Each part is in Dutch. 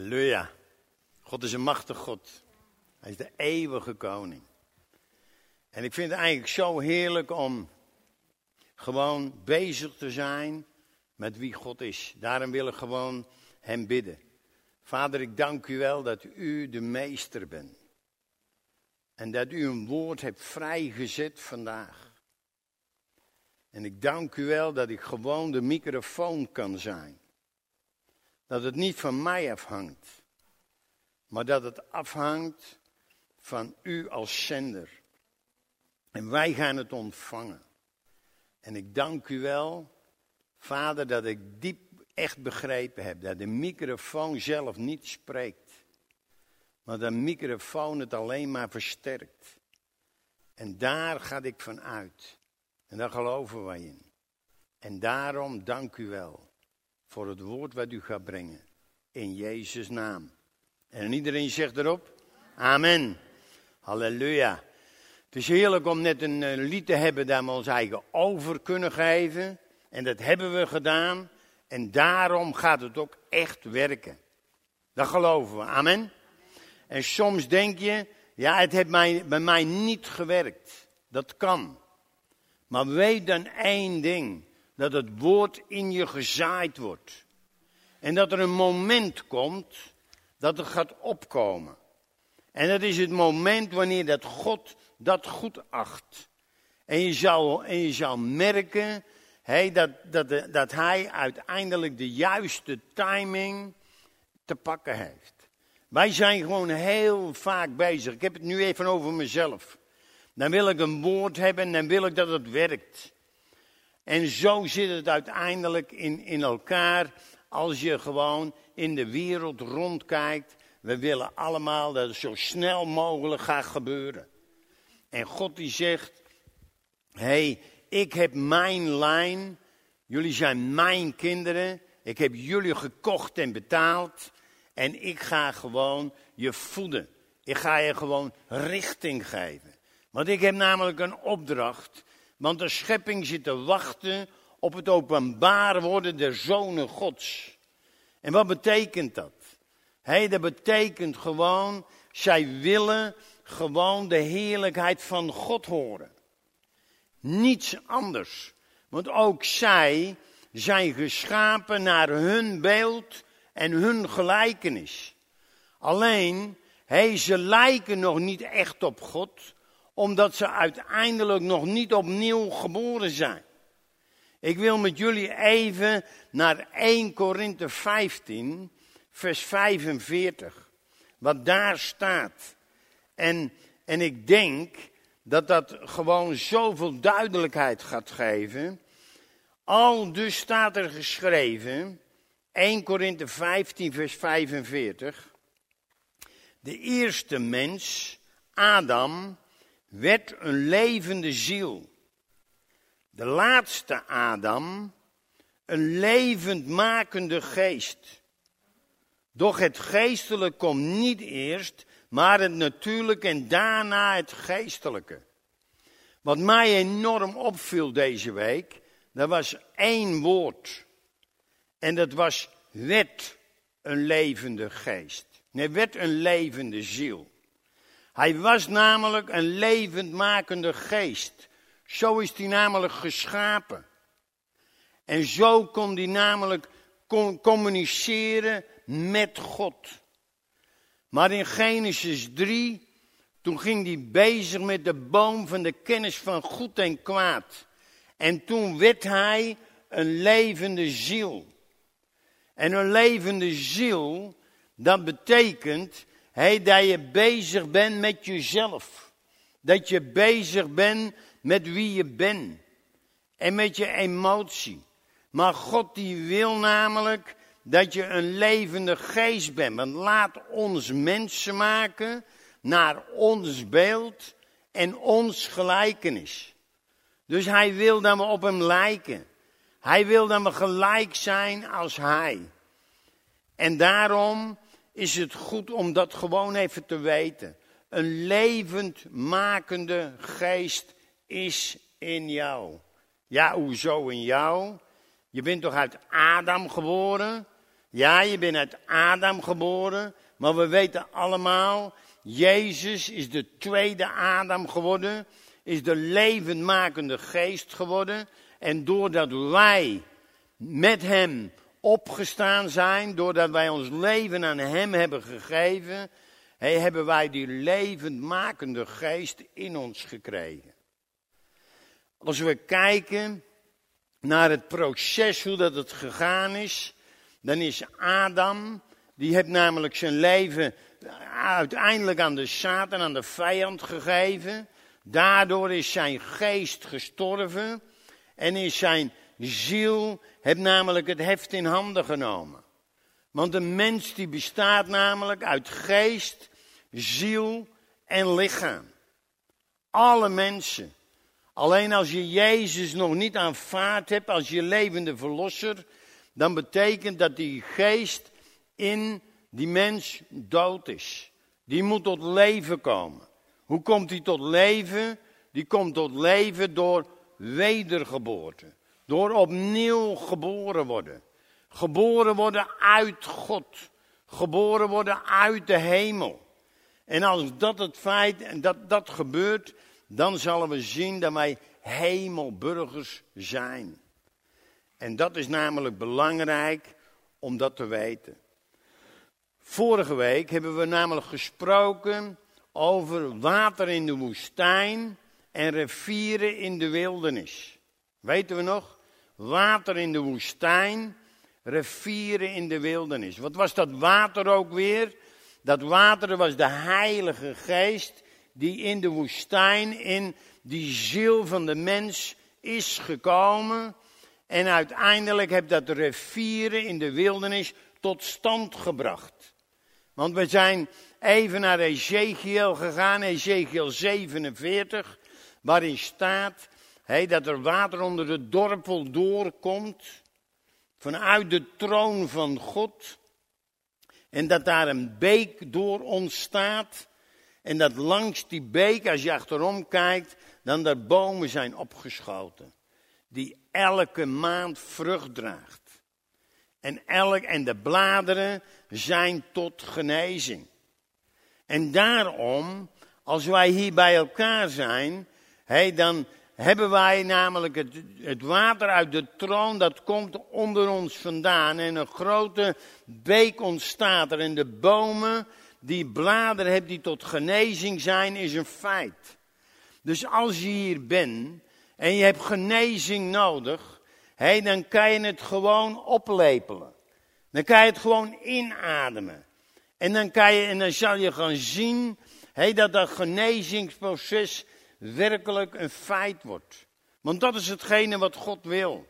Halleluja. God is een machtig God. Hij is de eeuwige koning. En ik vind het eigenlijk zo heerlijk om gewoon bezig te zijn met wie God is. Daarom wil ik gewoon Hem bidden. Vader, ik dank u wel dat u de meester bent. En dat u een woord hebt vrijgezet vandaag. En ik dank u wel dat ik gewoon de microfoon kan zijn. Dat het niet van mij afhangt, maar dat het afhangt van u als zender. En wij gaan het ontvangen. En ik dank u wel, Vader, dat ik diep echt begrepen heb dat de microfoon zelf niet spreekt, maar de microfoon het alleen maar versterkt. En daar ga ik van uit. En daar geloven wij in. En daarom dank u wel voor het woord wat u gaat brengen. In Jezus' naam. En iedereen zegt erop: Amen. Halleluja. Het is heerlijk om net een eh, lied te hebben dat we ons eigen over kunnen geven. En dat hebben we gedaan. En daarom gaat het ook echt werken. Dat geloven we. Amen. En soms denk je, ja, het heeft mij, bij mij niet gewerkt. Dat kan. Maar weet dan één ding dat het woord in je gezaaid wordt. En dat er een moment komt dat het gaat opkomen. En dat is het moment wanneer dat God dat goed acht. En je zal, en je zal merken hey, dat, dat, dat hij uiteindelijk de juiste timing te pakken heeft. Wij zijn gewoon heel vaak bezig. Ik heb het nu even over mezelf. Dan wil ik een woord hebben en dan wil ik dat het werkt. En zo zit het uiteindelijk in, in elkaar als je gewoon in de wereld rondkijkt. We willen allemaal dat het zo snel mogelijk gaat gebeuren. En God die zegt, hé, hey, ik heb mijn lijn, jullie zijn mijn kinderen, ik heb jullie gekocht en betaald en ik ga gewoon je voeden. Ik ga je gewoon richting geven. Want ik heb namelijk een opdracht want de schepping zit te wachten op het openbaar worden der zonen Gods. En wat betekent dat? Hey, dat betekent gewoon, zij willen gewoon de heerlijkheid van God horen. Niets anders. Want ook zij zijn geschapen naar hun beeld en hun gelijkenis. Alleen, hey, ze lijken nog niet echt op God, omdat ze uiteindelijk nog niet opnieuw geboren zijn. Ik wil met jullie even naar 1 Korinthe 15, vers 45, wat daar staat. En, en ik denk dat dat gewoon zoveel duidelijkheid gaat geven. Al dus staat er geschreven, 1 Korinthe 15, vers 45. De eerste mens, Adam, werd een levende ziel. De laatste Adam, een levendmakende geest. Doch het geestelijke komt niet eerst, maar het natuurlijke en daarna het geestelijke. Wat mij enorm opviel deze week, dat was één woord. En dat was werd een levende geest. Nee, werd een levende ziel. Hij was namelijk een levendmakende geest. Zo is hij namelijk geschapen. En zo kon hij namelijk communiceren met God. Maar in Genesis 3, toen ging hij bezig met de boom van de kennis van goed en kwaad. En toen werd hij een levende ziel. En een levende ziel, dat betekent Hey, dat je bezig bent met jezelf. Dat je bezig bent met wie je bent. En met je emotie. Maar God die wil namelijk dat je een levende geest bent. Want laat ons mensen maken naar ons beeld en ons gelijkenis. Dus hij wil dat we op hem lijken. Hij wil dat we gelijk zijn als hij. En daarom is het goed om dat gewoon even te weten. Een levend makende geest is in jou. Ja, hoezo in jou? Je bent toch uit Adam geboren? Ja, je bent uit Adam geboren, maar we weten allemaal, Jezus is de tweede Adam geworden, is de levendmakende geest geworden. En doordat wij met hem opgestaan zijn, doordat wij ons leven aan hem hebben gegeven, hebben wij die levendmakende geest in ons gekregen. Als we kijken naar het proces, hoe dat het gegaan is, dan is Adam, die heeft namelijk zijn leven uiteindelijk aan de Satan, aan de vijand gegeven. Daardoor is zijn geest gestorven en is zijn ziel, heeft namelijk het heft in handen genomen. Want een mens die bestaat namelijk uit geest, ziel en lichaam. Alle mensen. Alleen als je Jezus nog niet aanvaard hebt als je levende verlosser, dan betekent dat die geest in die mens dood is. Die moet tot leven komen. Hoe komt die tot leven? Die komt tot leven door wedergeboorte. Door opnieuw geboren worden. Geboren worden uit God. Geboren worden uit de hemel. En als dat het feit, en dat dat gebeurt, dan zullen we zien dat wij hemelburgers zijn. En dat is namelijk belangrijk om dat te weten. Vorige week hebben we namelijk gesproken over water in de woestijn en rivieren in de wildernis. Weten we nog? Water in de woestijn, rivieren in de wildernis. Wat was dat water ook weer? Dat water was de Heilige Geest die in de woestijn, in die ziel van de mens is gekomen. En uiteindelijk heeft dat rivieren in de wildernis tot stand gebracht. Want we zijn even naar Ezekiel gegaan, Ezekiel 47, waarin staat dat er water onder de dorpel doorkomt, vanuit de troon van God. En dat daar een beek door ontstaat. En dat langs die beek, als je achterom kijkt, dan daar bomen zijn opgeschoten. Die elke maand vrucht draagt. En, elk, en de bladeren zijn tot genezing. En daarom, als wij hier bij elkaar zijn, hey, dan hebben wij namelijk het, het, water uit de troon, dat komt onder ons vandaan. En een grote beek ontstaat er. En de bomen die bladeren hebben die tot genezing zijn, is een feit. Dus als je hier bent en je hebt genezing nodig, hey, dan kan je het gewoon oplepelen. Dan kan je het gewoon inademen. En dan, kan je, en dan zal je gaan zien hey, dat dat genezingsproces werkelijk een feit wordt. Want dat is hetgene wat God wil.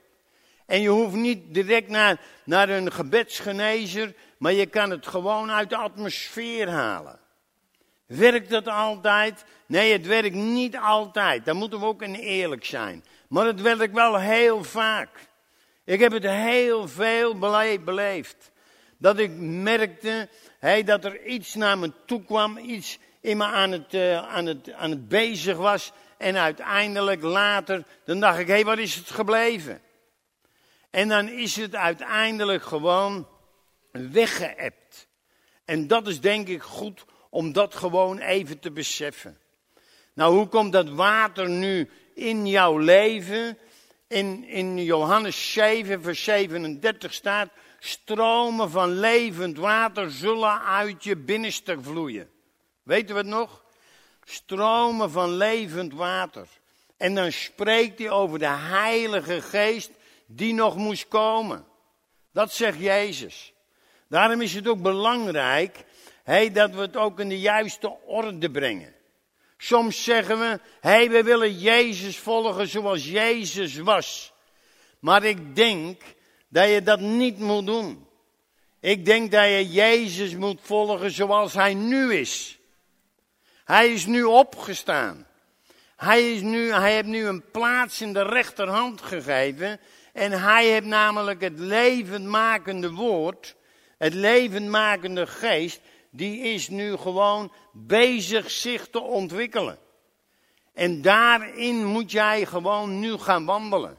En je hoeft niet direct naar, naar een gebedsgenezer, maar je kan het gewoon uit de atmosfeer halen. Werkt dat altijd? Nee, het werkt niet altijd. Daar moeten we ook eerlijk zijn. Maar het werkt wel heel vaak. Ik heb het heel veel beleefd. Dat ik merkte hey, dat er iets naar me toe kwam, iets in me aan het, uh, aan, het, aan het bezig was. En uiteindelijk later, dan dacht ik, hé, wat is het gebleven? En dan is het uiteindelijk gewoon weggeëpt. En dat is denk ik goed om dat gewoon even te beseffen. Nou, hoe komt dat water nu in jouw leven? In, in Johannes 7, vers 37 staat: Stromen van levend water zullen uit je binnenste vloeien. Weten we het nog? Stromen van levend water. En dan spreekt hij over de Heilige Geest die nog moest komen. Dat zegt Jezus. Daarom is het ook belangrijk hey, dat we het ook in de juiste orde brengen. Soms zeggen we, hey, we willen Jezus volgen zoals Jezus was. Maar ik denk dat je dat niet moet doen. Ik denk dat je Jezus moet volgen zoals hij nu is. Hij is nu opgestaan. Hij, is nu, hij heeft nu een plaats in de rechterhand gegeven. En hij heeft namelijk het levendmakende woord, het levendmakende geest, die is nu gewoon bezig zich te ontwikkelen. En daarin moet jij gewoon nu gaan wandelen.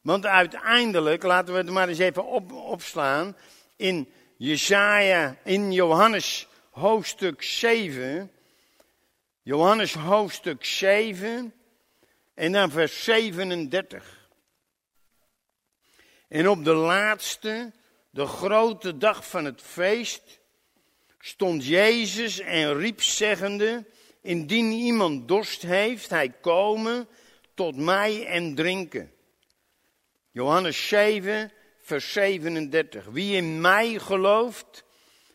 Want uiteindelijk, laten we het maar eens even op, opslaan, in Jesaja, in Johannes hoofdstuk 7. Johannes hoofdstuk 7 en dan vers 37. En op de laatste, de grote dag van het feest, stond Jezus en riep zeggende, indien iemand dorst heeft, hij komen tot mij en drinken. Johannes 7, vers 37. Wie in mij gelooft,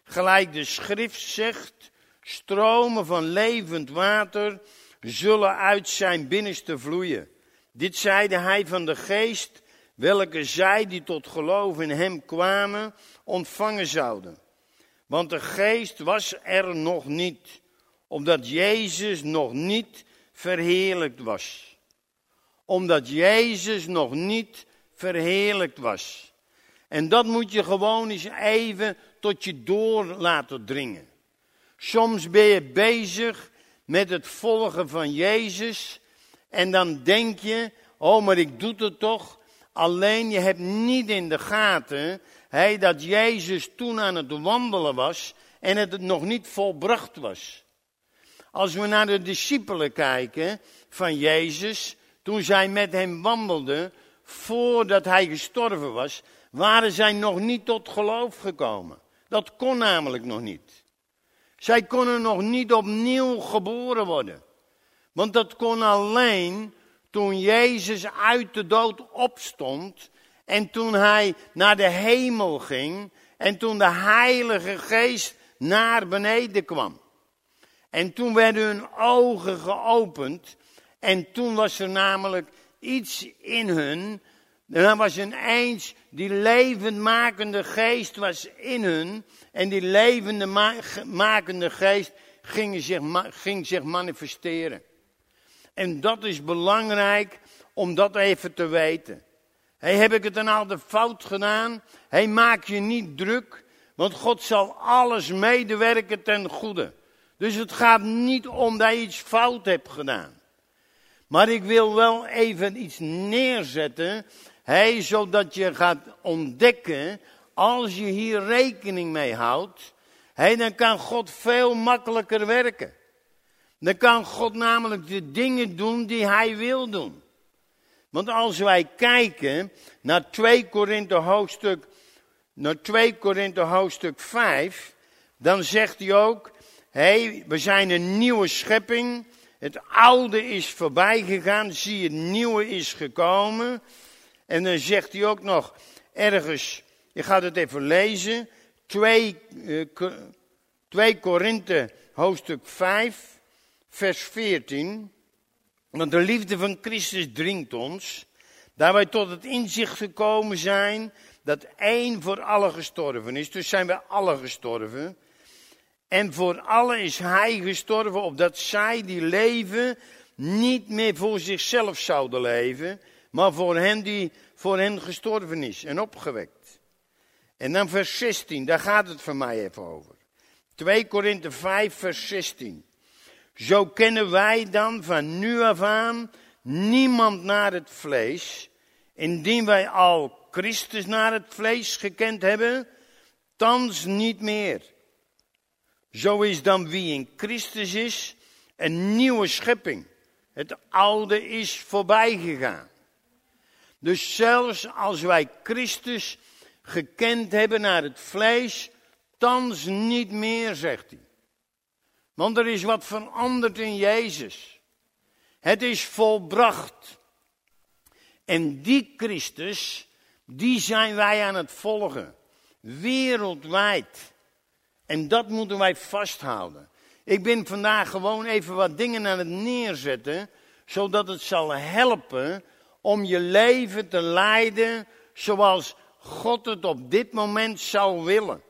gelijk de schrift zegt, stromen van levend water zullen uit zijn binnenste vloeien. Dit zeide hij van de geest, welke zij die tot geloof in hem kwamen, ontvangen zouden. Want de geest was er nog niet, omdat Jezus nog niet verheerlijkt was. Omdat Jezus nog niet verheerlijkt was. En dat moet je gewoon eens even tot je door laten dringen. Soms ben je bezig met het volgen van Jezus en dan denk je, oh maar ik doe het toch. Alleen je hebt niet in de gaten hey, dat Jezus toen aan het wandelen was en het nog niet volbracht was. Als we naar de discipelen kijken van Jezus, toen zij met hem wandelden, voordat hij gestorven was, waren zij nog niet tot geloof gekomen. Dat kon namelijk nog niet. Zij konden nog niet opnieuw geboren worden. Want dat kon alleen toen Jezus uit de dood opstond en toen hij naar de hemel ging en toen de Heilige Geest naar beneden kwam. En toen werden hun ogen geopend en toen was er namelijk iets in hun. En dan was ineens die levendmakende geest was in hun. En die levende makende geest ging zich, ging zich manifesteren. En dat is belangrijk om dat even te weten. Hey, heb ik het dan al de fout gedaan? Hey, maak je niet druk, want God zal alles medewerken ten goede. Dus het gaat niet om dat je iets fout hebt gedaan. Maar ik wil wel even iets neerzetten, hey, zodat je gaat ontdekken, als je hier rekening mee houdt, hey, dan kan God veel makkelijker werken. Dan kan God namelijk de dingen doen die hij wil doen. Want als wij kijken naar 2 Korinthe hoofdstuk, naar 2 Korinthe hoofdstuk 5, dan zegt hij ook, hey, we zijn een nieuwe schepping. Het oude is voorbij gegaan, zie het nieuwe is gekomen. En dan zegt hij ook nog ergens, je gaat het even lezen, 2, uh, 2 Korinthe hoofdstuk 5, vers 14. Want de liefde van Christus dringt ons, daar wij tot het inzicht gekomen zijn dat één voor alle gestorven is. Dus zijn wij alle gestorven. En voor alle is hij gestorven, opdat zij die leven niet meer voor zichzelf zouden leven, maar voor hen die voor hen gestorven is en opgewekt. En dan vers 16, daar gaat het voor mij even over. 2 Korinthe 5, vers 16. Zo kennen wij dan van nu af aan niemand naar het vlees, indien wij al Christus naar het vlees gekend hebben, thans niet meer. Zo is dan wie in Christus is een nieuwe schepping. Het oude is voorbij gegaan. Dus zelfs als wij Christus gekend hebben naar het vlees, thans niet meer, zegt hij. Want er is wat veranderd in Jezus. Het is volbracht. En die Christus, die zijn wij aan het volgen. Wereldwijd. En dat moeten wij vasthouden. Ik ben vandaag gewoon even wat dingen aan het neerzetten, zodat het zal helpen om je leven te leiden zoals God het op dit moment zou willen.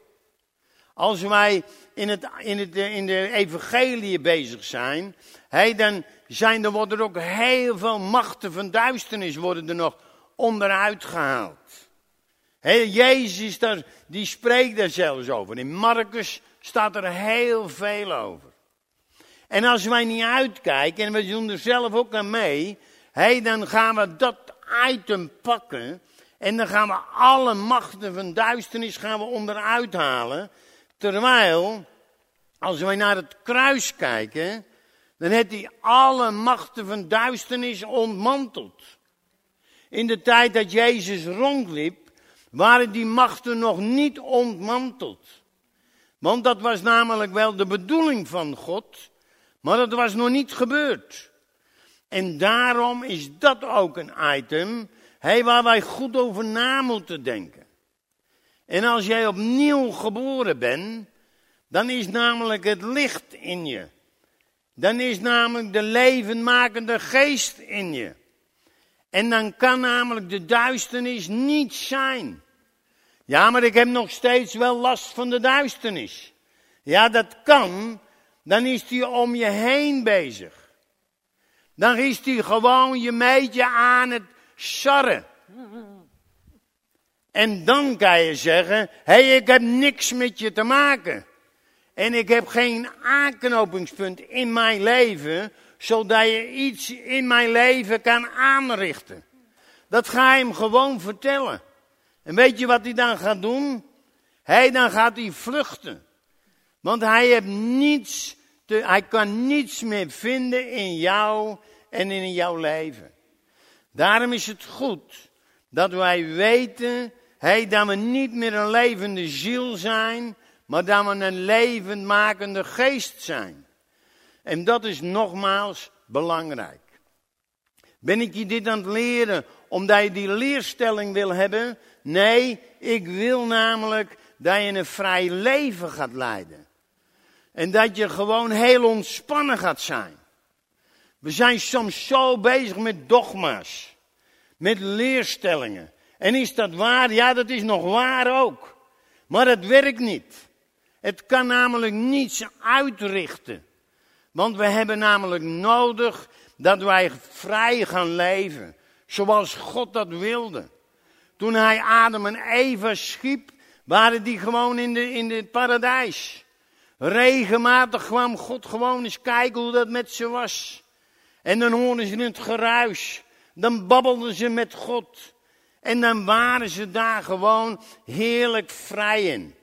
Als wij in, het, in, het, in de evangelie bezig zijn, hey, dan zijn er, worden er ook heel veel machten van duisternis worden er nog onderuit gehaald. Hey, Jezus daar, die spreekt daar zelfs over. In Marcus staat er heel veel over. En als wij niet uitkijken, en we doen er zelf ook aan mee, hey, dan gaan we dat item pakken En dan gaan we alle machten van duisternis gaan we onderuit halen. Terwijl, als wij naar het kruis kijken, dan heeft hij alle machten van duisternis ontmanteld. In de tijd dat Jezus rondliep, waren die machten nog niet ontmanteld. Want dat was namelijk wel de bedoeling van God, maar dat was nog niet gebeurd. En daarom is dat ook een item hey, waar wij goed over na moeten denken. En als jij opnieuw geboren bent, dan is namelijk het licht in je. Dan is namelijk de levenmakende geest in je. En dan kan namelijk de duisternis niet zijn. Ja, maar ik heb nog steeds wel last van de duisternis. Ja, dat kan. Dan is die om je heen bezig. Dan is die gewoon je meetje aan het sarren. En dan kan je zeggen, hé, hey, ik heb niks met je te maken. En ik heb geen aanknopingspunt in mijn leven, zodat je iets in mijn leven kan aanrichten. Dat ga je hem gewoon vertellen. En weet je wat hij dan gaat doen? Hij dan gaat hij vluchten. Want hij heeft niets, te, hij kan niets meer vinden in jou en in jouw leven. Daarom is het goed dat wij weten, hey, dat we niet meer een levende ziel zijn, maar dat we een levendmakende geest zijn. En dat is nogmaals belangrijk. Ben ik je dit aan het leren omdat je die leerstelling wil hebben? Nee, ik wil namelijk dat je een vrij leven gaat leiden. En dat je gewoon heel ontspannen gaat zijn. We zijn soms zo bezig met dogma's, met leerstellingen. En is dat waar? Ja, dat is nog waar ook. Maar het werkt niet. Het kan namelijk niets uitrichten. Want we hebben namelijk nodig dat wij vrij gaan leven. Zoals God dat wilde. Toen hij Adam en Eva schiep, waren die gewoon in, de, in het paradijs. Regelmatig kwam God gewoon eens kijken hoe dat met ze was. En dan hoorden ze het geruis. Dan babbelden ze met God. En dan waren ze daar gewoon heerlijk vrij in.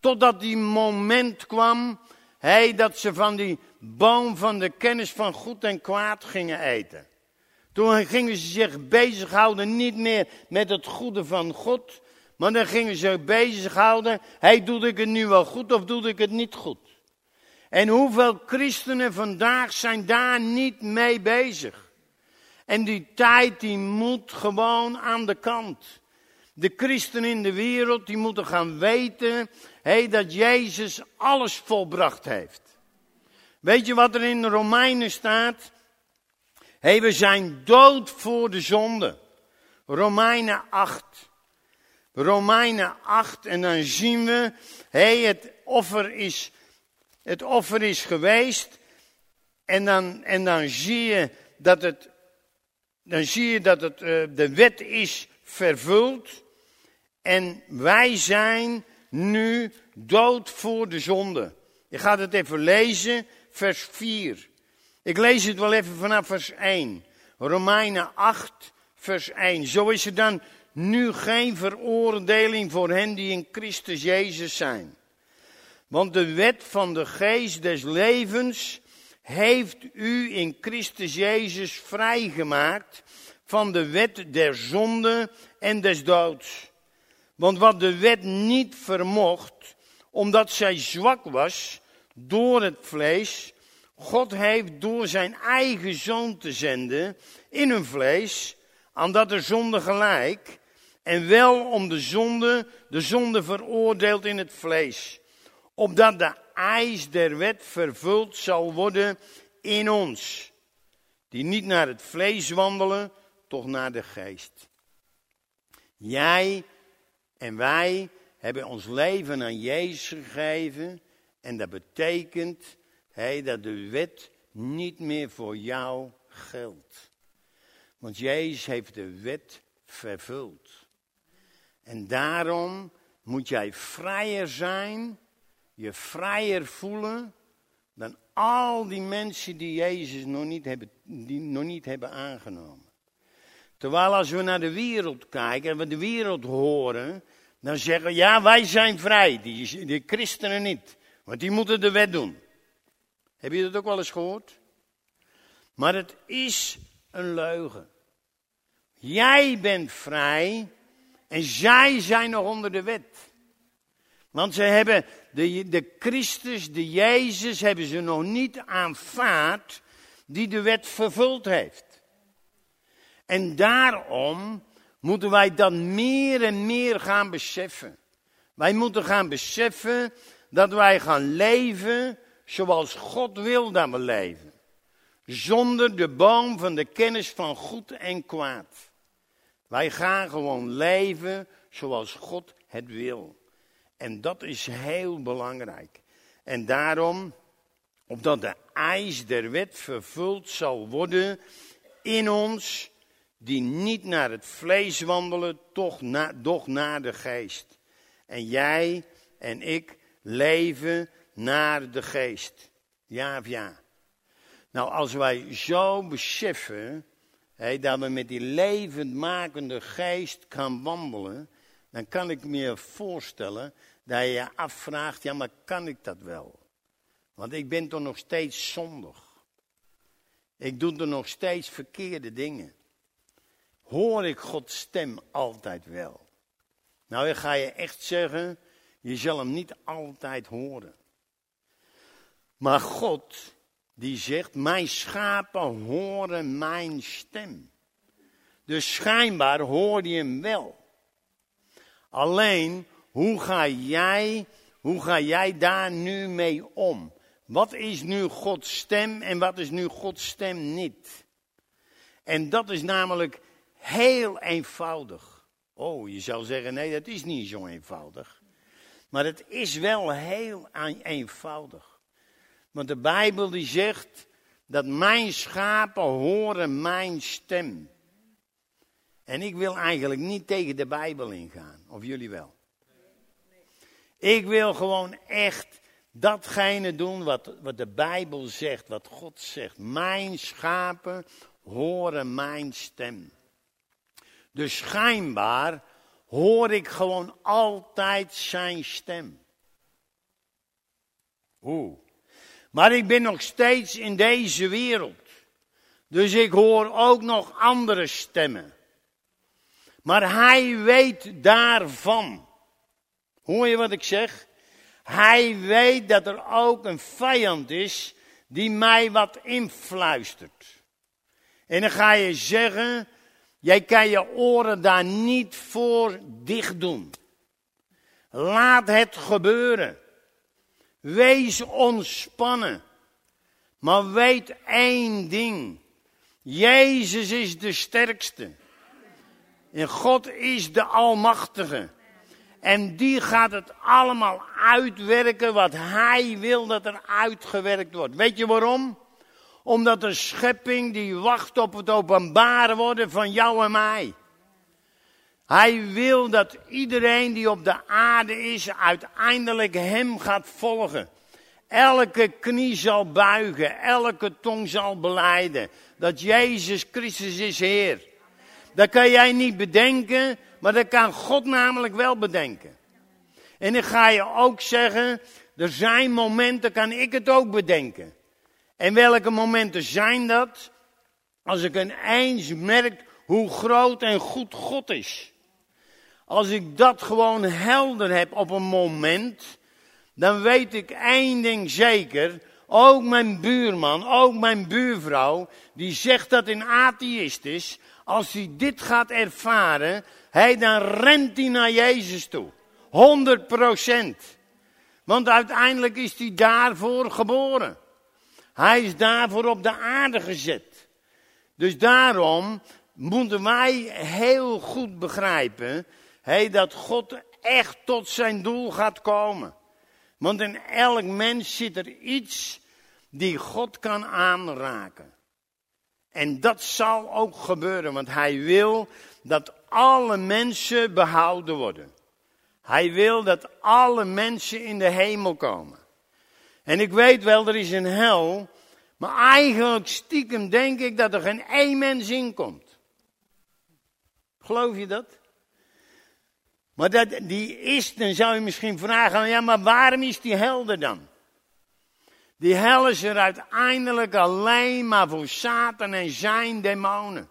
Totdat die moment kwam, hey, dat ze van die boom van de kennis van goed en kwaad gingen eten. Toen gingen ze zich bezighouden niet meer met het goede van God, maar dan gingen ze bezighouden, hey, doe ik het nu wel goed of doe ik het niet goed? En hoeveel christenen vandaag zijn daar niet mee bezig? En die tijd die moet gewoon aan de kant. De christenen in de wereld die moeten gaan weten hey, dat Jezus alles volbracht heeft. Weet je wat er in de Romeinen staat? hey, we zijn dood voor de zonde. Romeinen 8. Romeinen 8 en dan zien we, hey, het offer is, het offer is geweest. En dan, en dan zie je dat het, dan zie je dat het, uh, de wet is vervuld. En wij zijn nu dood voor de zonde. Je gaat het even lezen, vers 4. Ik lees het wel even vanaf vers 1. Romeinen 8, vers 1. Zo is er dan nu geen veroordeling voor hen die in Christus Jezus zijn. Want de wet van de geest des levens heeft u in Christus Jezus vrijgemaakt van de wet der zonde en des doods. Want wat de wet niet vermocht, omdat zij zwak was door het vlees, God heeft door zijn eigen zoon te zenden in hun vlees, aan dat de zonde gelijk, en wel om de zonde, de zonde veroordeeld in het vlees, opdat de eis der wet vervuld zal worden in ons, die niet naar het vlees wandelen, toch naar de geest. Jij en wij hebben ons leven aan Jezus gegeven. En dat betekent hey, dat de wet niet meer voor jou geldt. Want Jezus heeft de wet vervuld. En daarom moet jij vrijer zijn, je vrijer voelen dan al die mensen die Jezus nog niet hebben, die nog niet hebben aangenomen. Terwijl als we naar de wereld kijken en we de wereld horen, dan zeggen we, ja, wij zijn vrij, die, die christenen niet. Want die moeten de wet doen. Heb je dat ook wel eens gehoord? Maar het is een leugen. Jij bent vrij en zij zijn nog onder de wet. Want ze hebben de, de Christus, de Jezus, hebben ze nog niet aanvaard die de wet vervuld heeft. En daarom moeten wij dat meer en meer gaan beseffen. Wij moeten gaan beseffen dat wij gaan leven zoals God wil dat we leven. Zonder de boom van de kennis van goed en kwaad. Wij gaan gewoon leven zoals God het wil. En dat is heel belangrijk. En daarom, opdat de eis der wet vervuld zal worden in ons, die niet naar het vlees wandelen, toch na, doch naar de geest. En jij en ik leven naar de geest. Ja of ja? Nou, als wij zo beseffen dat we met die levendmakende geest kan wandelen, dan kan ik me voorstellen dat je je afvraagt, ja maar kan ik dat wel? Want ik ben toch nog steeds zondig. Ik doe er nog steeds verkeerde dingen. Hoor ik Gods stem altijd wel? Nou, ik ga je echt zeggen, je zal hem niet altijd horen. Maar God, die zegt, mijn schapen horen mijn stem. Dus schijnbaar hoor je hem wel. Alleen, hoe ga jij, hoe ga jij daar nu mee om? Wat is nu Gods stem en wat is nu Gods stem niet? En dat is namelijk heel eenvoudig. Oh, je zou zeggen, nee, dat is niet zo eenvoudig. Maar het is wel heel eenvoudig. Want de Bijbel die zegt dat mijn schapen horen mijn stem. En ik wil eigenlijk niet tegen de Bijbel ingaan. Of jullie wel? Ik wil gewoon echt datgene doen wat, wat de Bijbel zegt, wat God zegt. Mijn schapen horen mijn stem. Dus schijnbaar hoor ik gewoon altijd zijn stem. Oeh. Maar ik ben nog steeds in deze wereld. Dus ik hoor ook nog andere stemmen. Maar hij weet daarvan. Hoor je wat ik zeg? Hij weet dat er ook een vijand is die mij wat influistert. En dan ga je zeggen, jij kan je oren daar niet voor dicht doen. Laat het gebeuren. Wees ontspannen. Maar weet één ding. Jezus is de sterkste. En God is de Almachtige. En die gaat het allemaal uitwerken wat hij wil dat er uitgewerkt wordt. Weet je waarom? Omdat de schepping die wacht op het openbaren worden van jou en mij. Hij wil dat iedereen die op de aarde is uiteindelijk hem gaat volgen. Elke knie zal buigen, elke tong zal beleiden dat Jezus Christus is Heer. Dat kan jij niet bedenken, maar dat kan God namelijk wel bedenken. En dan ga je ook zeggen, er zijn momenten, kan ik het ook bedenken. En welke momenten zijn dat? Als ik ineens merk hoe groot en goed God is. Als ik dat gewoon helder heb op een moment, dan weet ik één ding zeker. Ook mijn buurman, ook mijn buurvrouw, die zegt dat in atheïst is. Als hij dit gaat ervaren, hij, dan rent hij naar Jezus toe. 100 procent. Want uiteindelijk is hij daarvoor geboren. Hij is daarvoor op de aarde gezet. Dus daarom moeten wij heel goed begrijpen hey, dat God echt tot zijn doel gaat komen. Want in elk mens zit er iets die God kan aanraken. En dat zal ook gebeuren, want hij wil dat alle mensen behouden worden. Hij wil dat alle mensen in de hemel komen. En ik weet wel, er is een hel, maar eigenlijk stiekem denk ik dat er geen één mens in komt. Geloof je dat? Maar dat, die is, dan zou je misschien vragen, ja, maar waarom is die hel er dan? Die hel is er uiteindelijk alleen maar voor Satan en zijn demonen.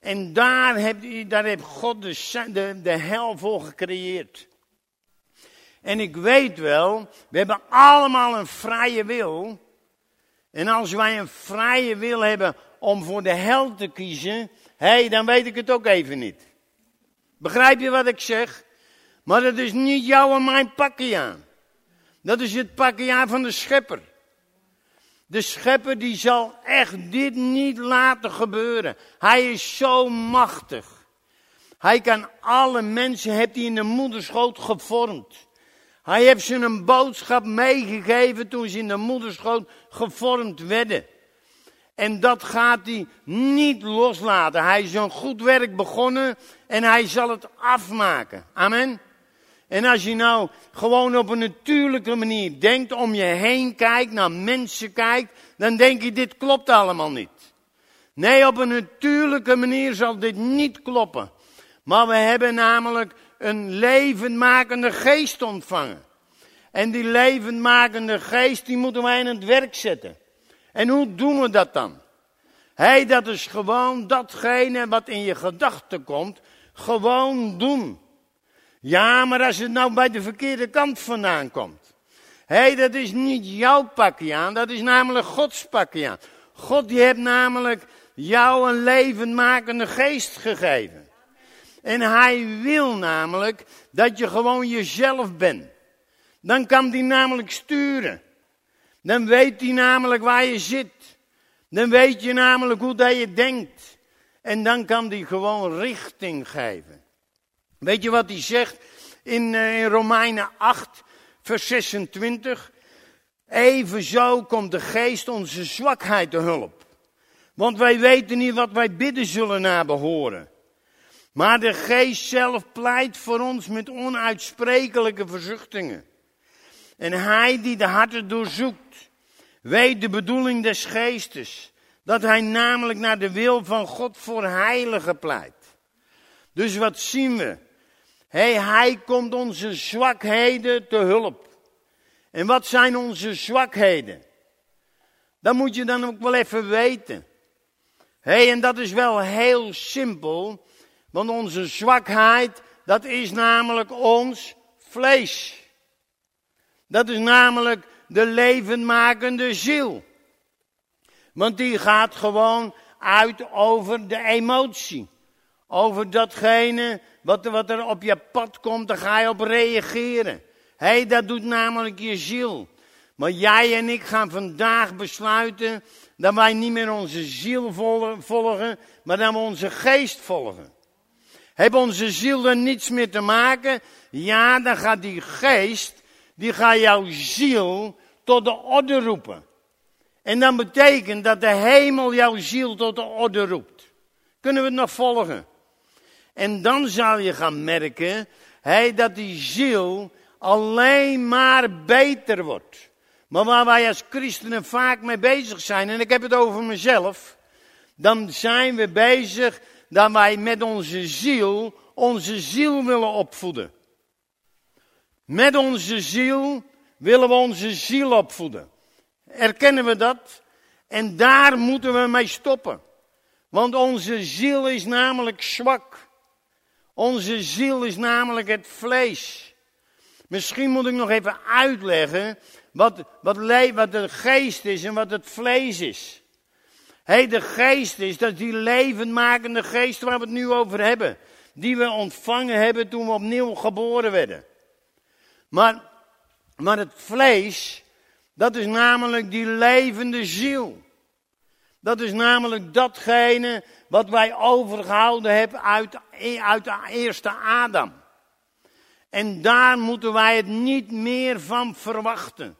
En daar heeft, daar heeft God de, de, de hel voor gecreëerd. En ik weet wel, we hebben allemaal een vrije wil. En als wij een vrije wil hebben om voor de hel te kiezen, hé, hey, dan weet ik het ook even niet. Begrijp je wat ik zeg? Maar dat is niet jouw en mijn pakje aan. Dat is het pakje aan van de schepper. De schepper die zal echt dit niet laten gebeuren. Hij is zo machtig. Hij kan alle mensen, heeft hij in de moederschoot gevormd. Hij heeft ze een boodschap meegegeven toen ze in de moederschoot gevormd werden. En dat gaat hij niet loslaten. Hij is een goed werk begonnen en hij zal het afmaken. Amen. En als je nou gewoon op een natuurlijke manier denkt, om je heen kijkt, naar mensen kijkt, dan denk je, dit klopt allemaal niet. Nee, op een natuurlijke manier zal dit niet kloppen. Maar we hebben namelijk een levendmakende geest ontvangen. En die levendmakende geest, die moeten wij in het werk zetten. En hoe doen we dat dan? Hey, dat is gewoon datgene wat in je gedachten komt, gewoon doen. Ja, maar als het nou bij de verkeerde kant vandaan komt. Hé, hey, dat is niet jouw pakje aan, dat is namelijk Gods pakje aan. God die heeft namelijk jou een levendmakende geest gegeven. En hij wil namelijk dat je gewoon jezelf bent. Dan kan hij namelijk sturen. Dan weet hij namelijk waar je zit. Dan weet je namelijk hoe dat je denkt. En dan kan hij gewoon richting geven. Weet je wat hij zegt in, uh, in Romeinen 8, vers 26? Evenzo komt de geest onze zwakheid te hulp. Want wij weten niet wat wij bidden zullen nabehoren. Maar de geest zelf pleit voor ons met onuitsprekelijke verzuchtingen. En hij die de harten doorzoekt, weet de bedoeling des geestes. Dat hij namelijk naar de wil van God voor heiligen pleit. Dus wat zien we? Hey, hij komt onze zwakheden te hulp. En wat zijn onze zwakheden? Dat moet je dan ook wel even weten. hey, en dat is wel heel simpel. Want onze zwakheid, dat is namelijk ons vlees. Dat is namelijk de levendmakende ziel. Want die gaat gewoon uit over de emotie. Over datgene wat, wat er op je pad komt, daar ga je op reageren. Hé, hey, dat doet namelijk je ziel. Maar jij en ik gaan vandaag besluiten dat wij niet meer onze ziel volgen, maar dat we onze geest volgen. Hebben onze ziel er niets meer te maken? Ja, dan gaat die geest die gaat jouw ziel tot de orde roepen. En dan betekent dat de hemel jouw ziel tot de orde roept. Kunnen we het nog volgen? En dan zal je gaan merken hey, dat die ziel alleen maar beter wordt. Maar waar wij als christenen vaak mee bezig zijn, en ik heb het over mezelf, dan zijn we bezig dat wij met onze ziel onze ziel willen opvoeden. Met onze ziel willen we onze ziel opvoeden. Erkennen we dat? En daar moeten we mee stoppen. Want onze ziel is namelijk zwak. Onze ziel is namelijk het vlees. Misschien moet ik nog even uitleggen wat, wat, wat de geest is en wat het vlees is. Hé, de geest is, dat die levendmakende geest waar we het nu over hebben. Die we ontvangen hebben toen we opnieuw geboren werden. Maar, maar het vlees, dat is namelijk die levende ziel. Dat is namelijk datgene wat wij overgehouden hebben uit, uit de eerste Adam. En daar moeten wij het niet meer van verwachten.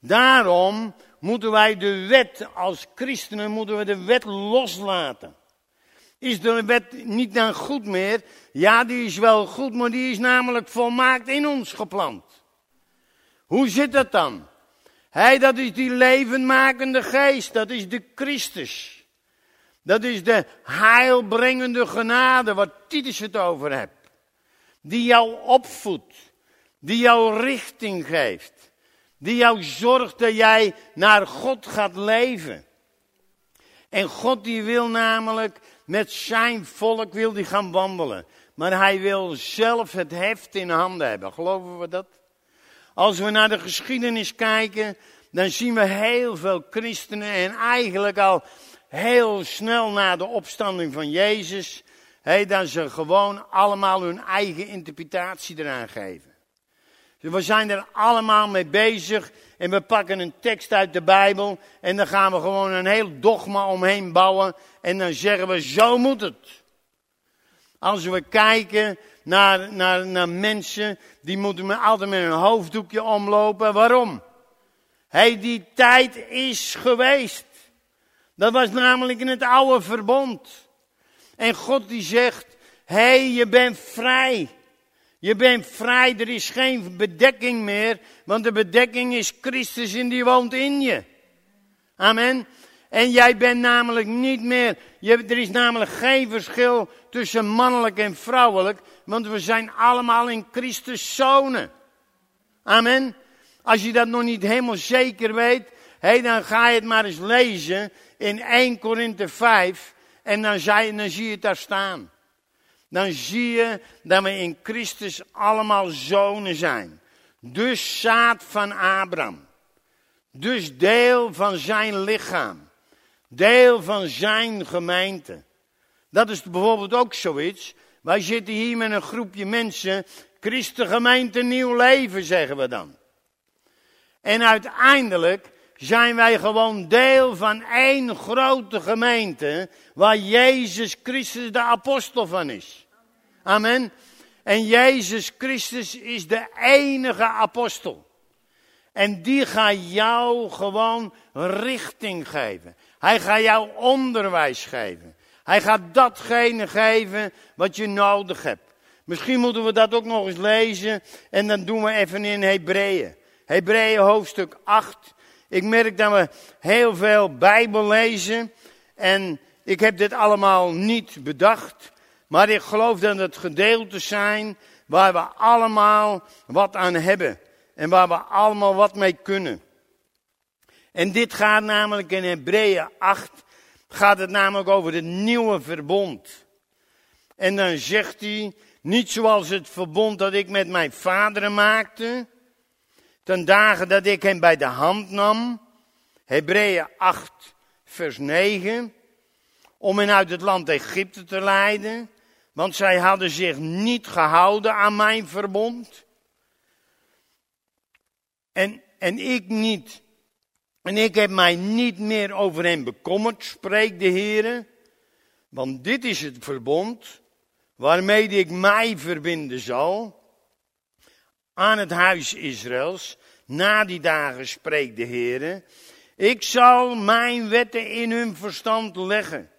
Daarom moeten wij de wet, als christenen moeten we de wet loslaten. Is de wet niet dan goed meer? Ja, die is wel goed, maar die is namelijk volmaakt in ons geplant. Hoe zit dat dan? Hij, dat is die levendmakende geest, dat is de Christus. Dat is de heilbrengende genade waar Titus het over hebt. Die jou opvoedt. Die jou richting geeft. Die jou zorgt dat jij naar God gaat leven. En God die wil namelijk met zijn volk wil die gaan wandelen. Maar hij wil zelf het heft in handen hebben. Geloven we dat? Als we naar de geschiedenis kijken, dan zien we heel veel christenen en eigenlijk al heel snel na de opstanding van Jezus, hey, dat ze gewoon allemaal hun eigen interpretatie eraan geven. We zijn er allemaal mee bezig en we pakken een tekst uit de Bijbel en dan gaan we gewoon een heel dogma omheen bouwen en dan zeggen we zo moet het. Als we kijken naar, naar, naar mensen, die moeten altijd met een hoofddoekje omlopen. Waarom? Hey, die tijd is geweest. Dat was namelijk in het oude verbond. En God die zegt, hé, je bent vrij. Je bent vrij, er is geen bedekking meer, want de bedekking is Christus en die woont in je. Amen. En jij bent namelijk niet meer, je, er is namelijk geen verschil tussen mannelijk en vrouwelijk, want we zijn allemaal in Christus zonen. Amen. Als je dat nog niet helemaal zeker weet, hey, dan ga je het maar eens lezen in 1 Korinthe 5 en dan zie je het daar staan. Dan zie je dat we in Christus allemaal zonen zijn. Dus zaad van Abraham. Dus deel van zijn lichaam. Deel van zijn gemeente. Dat is bijvoorbeeld ook zoiets. Wij zitten hier met een groepje mensen. Christengemeente Nieuw Leven, zeggen we dan. En uiteindelijk zijn wij gewoon deel van één grote gemeente. Waar Jezus Christus de apostel van is. Amen. En Jezus Christus is de enige apostel. En die gaat jou gewoon richting geven. Hij gaat jou onderwijs geven. Hij gaat datgene geven wat je nodig hebt. Misschien moeten we dat ook nog eens lezen. En dan doen we even in Hebreeën. Hebreeën hoofdstuk 8. Ik merk dat we heel veel Bijbel lezen. En ik heb dit allemaal niet bedacht. Maar ik geloof dat het gedeelten zijn waar we allemaal wat aan hebben. En waar we allemaal wat mee kunnen. En dit gaat namelijk in Hebreeën 8, gaat het namelijk over het nieuwe verbond. En dan zegt hij, niet zoals het verbond dat ik met mijn vaderen maakte, ten dagen dat ik hem bij de hand nam, Hebreeën 8, vers 9, om hen uit het land Egypte te leiden, want zij hadden zich niet gehouden aan mijn verbond. En, en ik niet en ik heb mij niet meer over hen bekommerd, spreekt de Heer. Want dit is het verbond waarmee ik mij verbinden zal aan het huis Israëls. Na die dagen spreekt de Heer. Ik zal mijn wetten in hun verstand leggen.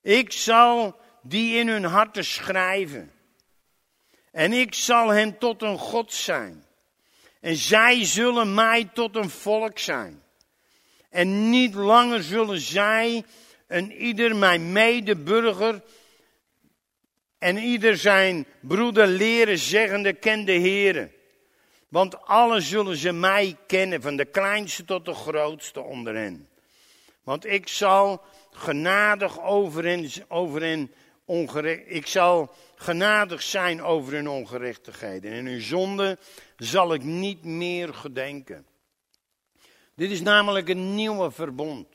Ik zal die in hun harten schrijven. En ik zal hen tot een God zijn. En zij zullen mij tot een volk zijn. En niet langer zullen zij en ieder mijn medeburger en ieder zijn broeder leren zeggende, ken de Heere. Want alle zullen ze mij kennen, van de kleinste tot de grootste onder hen. Want ik zal genadig over hen, over hen ik zal genadig zijn over hun ongerechtigheden en hun zonde zal ik niet meer gedenken. Dit is namelijk een nieuwe verbond.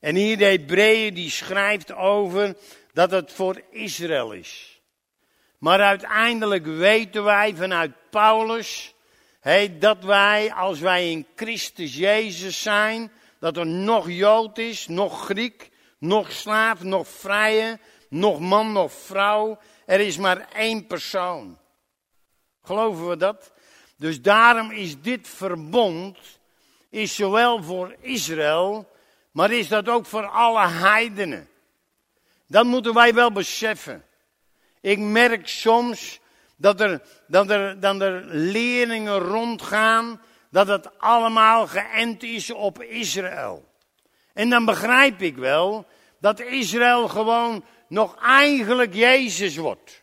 En hier de Hebreeën die schrijft over dat het voor Israël is. Maar uiteindelijk weten wij vanuit Paulus hey, dat wij, als wij in Christus Jezus zijn, dat er nog Jood is, nog Griek, nog slaaf, nog vrije, nog man, nog vrouw. Er is maar één persoon. Geloven we dat? Dus daarom is dit verbond, is zowel voor Israël, maar is dat ook voor alle heidenen. Dat moeten wij wel beseffen. Ik merk soms dat er, dat er, dat er leerlingen rondgaan, dat het allemaal geënt is op Israël. En dan begrijp ik wel dat Israël gewoon nog eigenlijk Jezus wordt.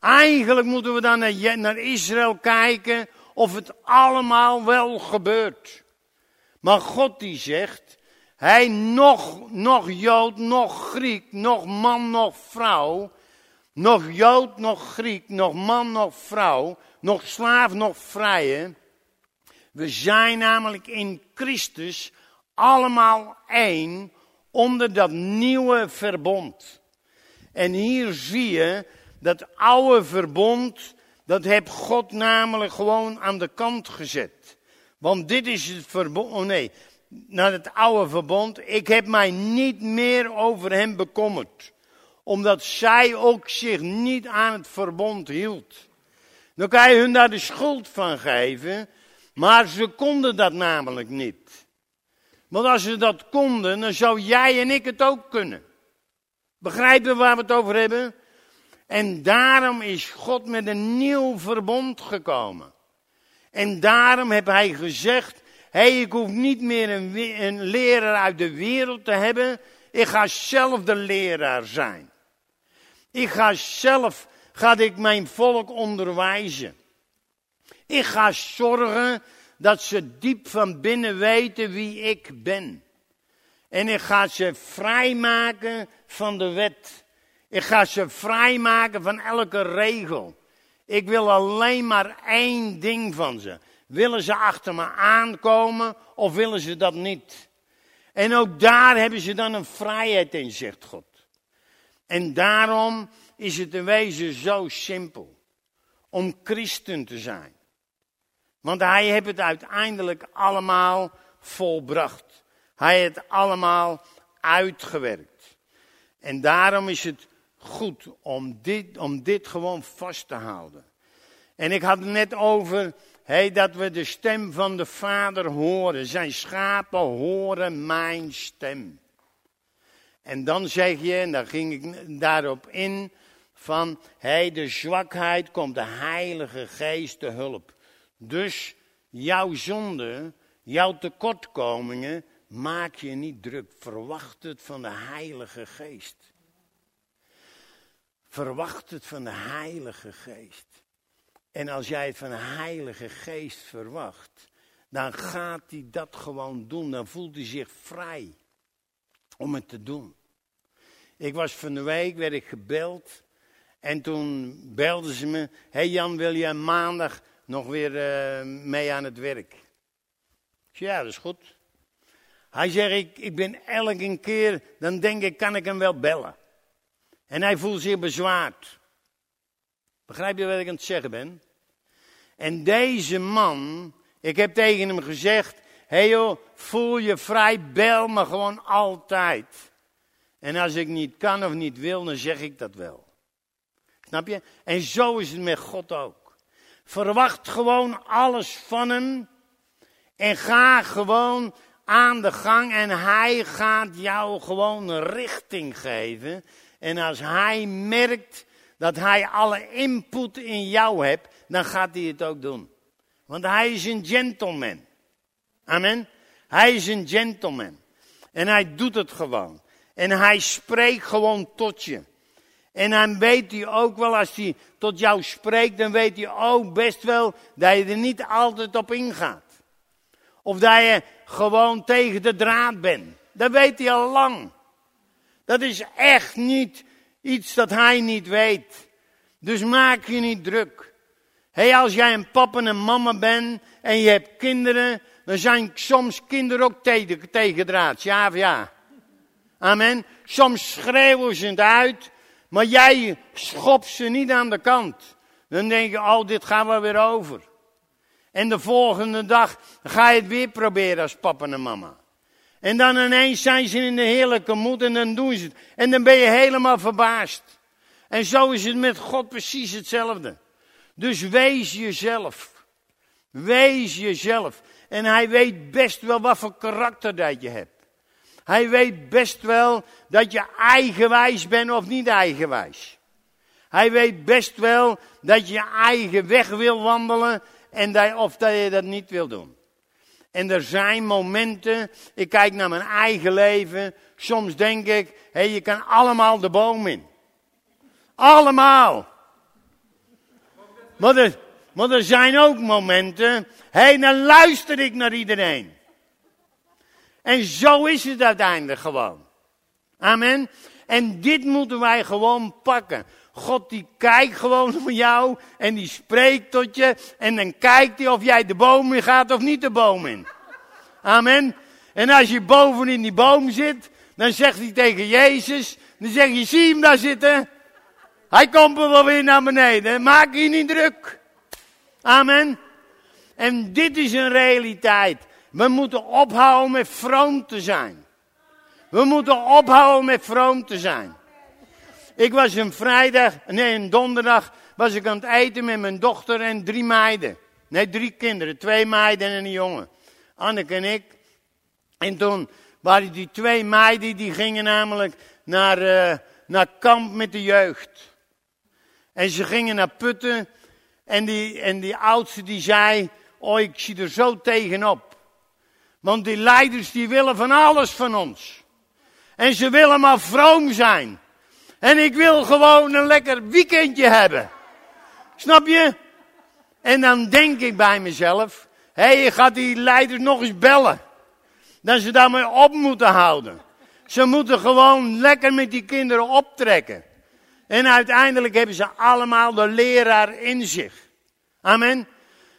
Eigenlijk moeten we dan naar, naar Israël kijken of het allemaal wel gebeurt. Maar God die zegt, hij nog, nog Jood, nog Griek, nog man, nog vrouw, nog Jood, nog Griek, nog man, nog vrouw, nog slaaf, nog vrije. We zijn namelijk in Christus allemaal één onder dat nieuwe verbond. En hier zie je dat oude verbond, dat heeft God namelijk gewoon aan de kant gezet. Want dit is het verbond, oh nee, naar het oude verbond. Ik heb mij niet meer over hem bekommerd. Omdat zij ook zich niet aan het verbond hield. Dan kan je hun daar de schuld van geven. Maar ze konden dat namelijk niet. Want als ze dat konden, dan zou jij en ik het ook kunnen. Begrijpen waar we het over hebben? En daarom is God met een nieuw verbond gekomen. En daarom heb hij gezegd, hé, ik hoef niet meer een, een leraar uit de wereld te hebben. Ik ga zelf de leraar zijn. Ik ga zelf, ga ik mijn volk onderwijzen. Ik ga zorgen dat ze diep van binnen weten wie ik ben. En ik ga ze vrijmaken van de wet. Ik ga ze vrijmaken van elke regel. Ik wil alleen maar één ding van ze. Willen ze achter me aankomen of willen ze dat niet? En ook daar hebben ze dan een vrijheid in, zegt God. En daarom is het in wezen zo simpel om christen te zijn. Want hij heeft het uiteindelijk allemaal volbracht. Hij heeft het allemaal uitgewerkt. En daarom is het goed om dit, om dit gewoon vast te houden. En ik had het net over hey, dat we de stem van de Vader horen. Zijn schapen horen mijn stem. En dan zeg je, en daar ging ik daarop in, van hey, de zwakheid komt de Heilige Geest te hulp. Dus jouw zonde, jouw tekortkomingen, maak je niet druk. Verwacht het van de Heilige Geest. Verwacht het van de Heilige Geest. En als jij het van de Heilige Geest verwacht, dan gaat hij dat gewoon doen. Dan voelt hij zich vrij om het te doen. Ik was van de week, werd ik gebeld. En toen belden ze me. Hey Jan, wil je maandag nog weer uh, mee aan het werk? Ja, dat is goed. Hij zegt, ik, ik ben elke keer, dan denk ik, kan ik hem wel bellen. En hij voelt zich bezwaard. Begrijp je wat ik aan het zeggen ben? En deze man, ik heb tegen hem gezegd, hé hey joh, voel je vrij, bel me gewoon altijd. En als ik niet kan of niet wil, dan zeg ik dat wel. Snap je? En zo is het met God ook. Verwacht gewoon alles van hem. En ga gewoon aan de gang. En hij gaat jou gewoon richting geven. En als hij merkt dat hij alle input in jou hebt, dan gaat hij het ook doen. Want hij is een gentleman. Amen. Hij is een gentleman. En hij doet het gewoon. En hij spreekt gewoon tot je. En dan weet hij ook wel, als hij tot jou spreekt, dan weet hij ook best wel dat je er niet altijd op ingaat. Of dat je gewoon tegen de draad bent. Dat weet hij al lang. Dat is echt niet iets dat hij niet weet. Dus maak je niet druk. Hey, als jij een papa en een mama bent en je hebt kinderen, dan zijn soms kinderen ook tegen, tegendraad. Ja of ja? Amen. Soms schreeuwen ze het uit, maar jij schopt ze niet aan de kant. Dan denk je, oh, dit gaan we weer over. En de volgende dag ga je het weer proberen als papa en mama. En dan ineens zijn ze in de heerlijke moed en dan doen ze het. En dan ben je helemaal verbaasd. En zo is het met God precies hetzelfde. Dus wees jezelf. Wees jezelf. En hij weet best wel wat voor karakter dat je hebt. Hij weet best wel dat je eigenwijs bent of niet eigenwijs. Hij weet best wel dat je eigen weg wil wandelen en dat, of dat je dat niet wil doen. En er zijn momenten, ik kijk naar mijn eigen leven, soms denk ik, hé, je kan allemaal de boom in. Allemaal. Maar er, zijn ook momenten, hé, dan luister ik naar iedereen. En zo is het uiteindelijk gewoon. Amen. En dit moeten wij gewoon pakken. God die kijkt gewoon naar jou en die spreekt tot je. En dan kijkt hij of jij de boom in gaat of niet de boom in. Amen. En als je boven in die boom zit, dan zegt hij tegen Jezus, dan zeg je, zie hem daar zitten. Hij komt er wel weer naar beneden. Maak je niet druk. Amen. En dit is een realiteit. We moeten ophouden met vroom te zijn. We moeten ophouden met vroom te zijn. Ik was een vrijdag, nee een donderdag, was ik aan het eten met mijn dochter en drie meiden. Nee, drie kinderen, twee meiden en een jongen. Anneke en ik. En toen waren die twee meiden, die gingen namelijk naar, uh, naar kamp met de jeugd. En ze gingen naar Putten. En die, en die oudste die zei, oh ik zie er zo tegenop. Want die leiders die willen van alles van ons. En ze willen maar vroom zijn. En ik wil gewoon een lekker weekendje hebben. Snap je? En dan denk ik bij mezelf, hé, hey, je gaat die leiders nog eens bellen. Dat ze daarmee op moeten houden. Ze moeten gewoon lekker met die kinderen optrekken. En uiteindelijk hebben ze allemaal de leraar in zich. Amen.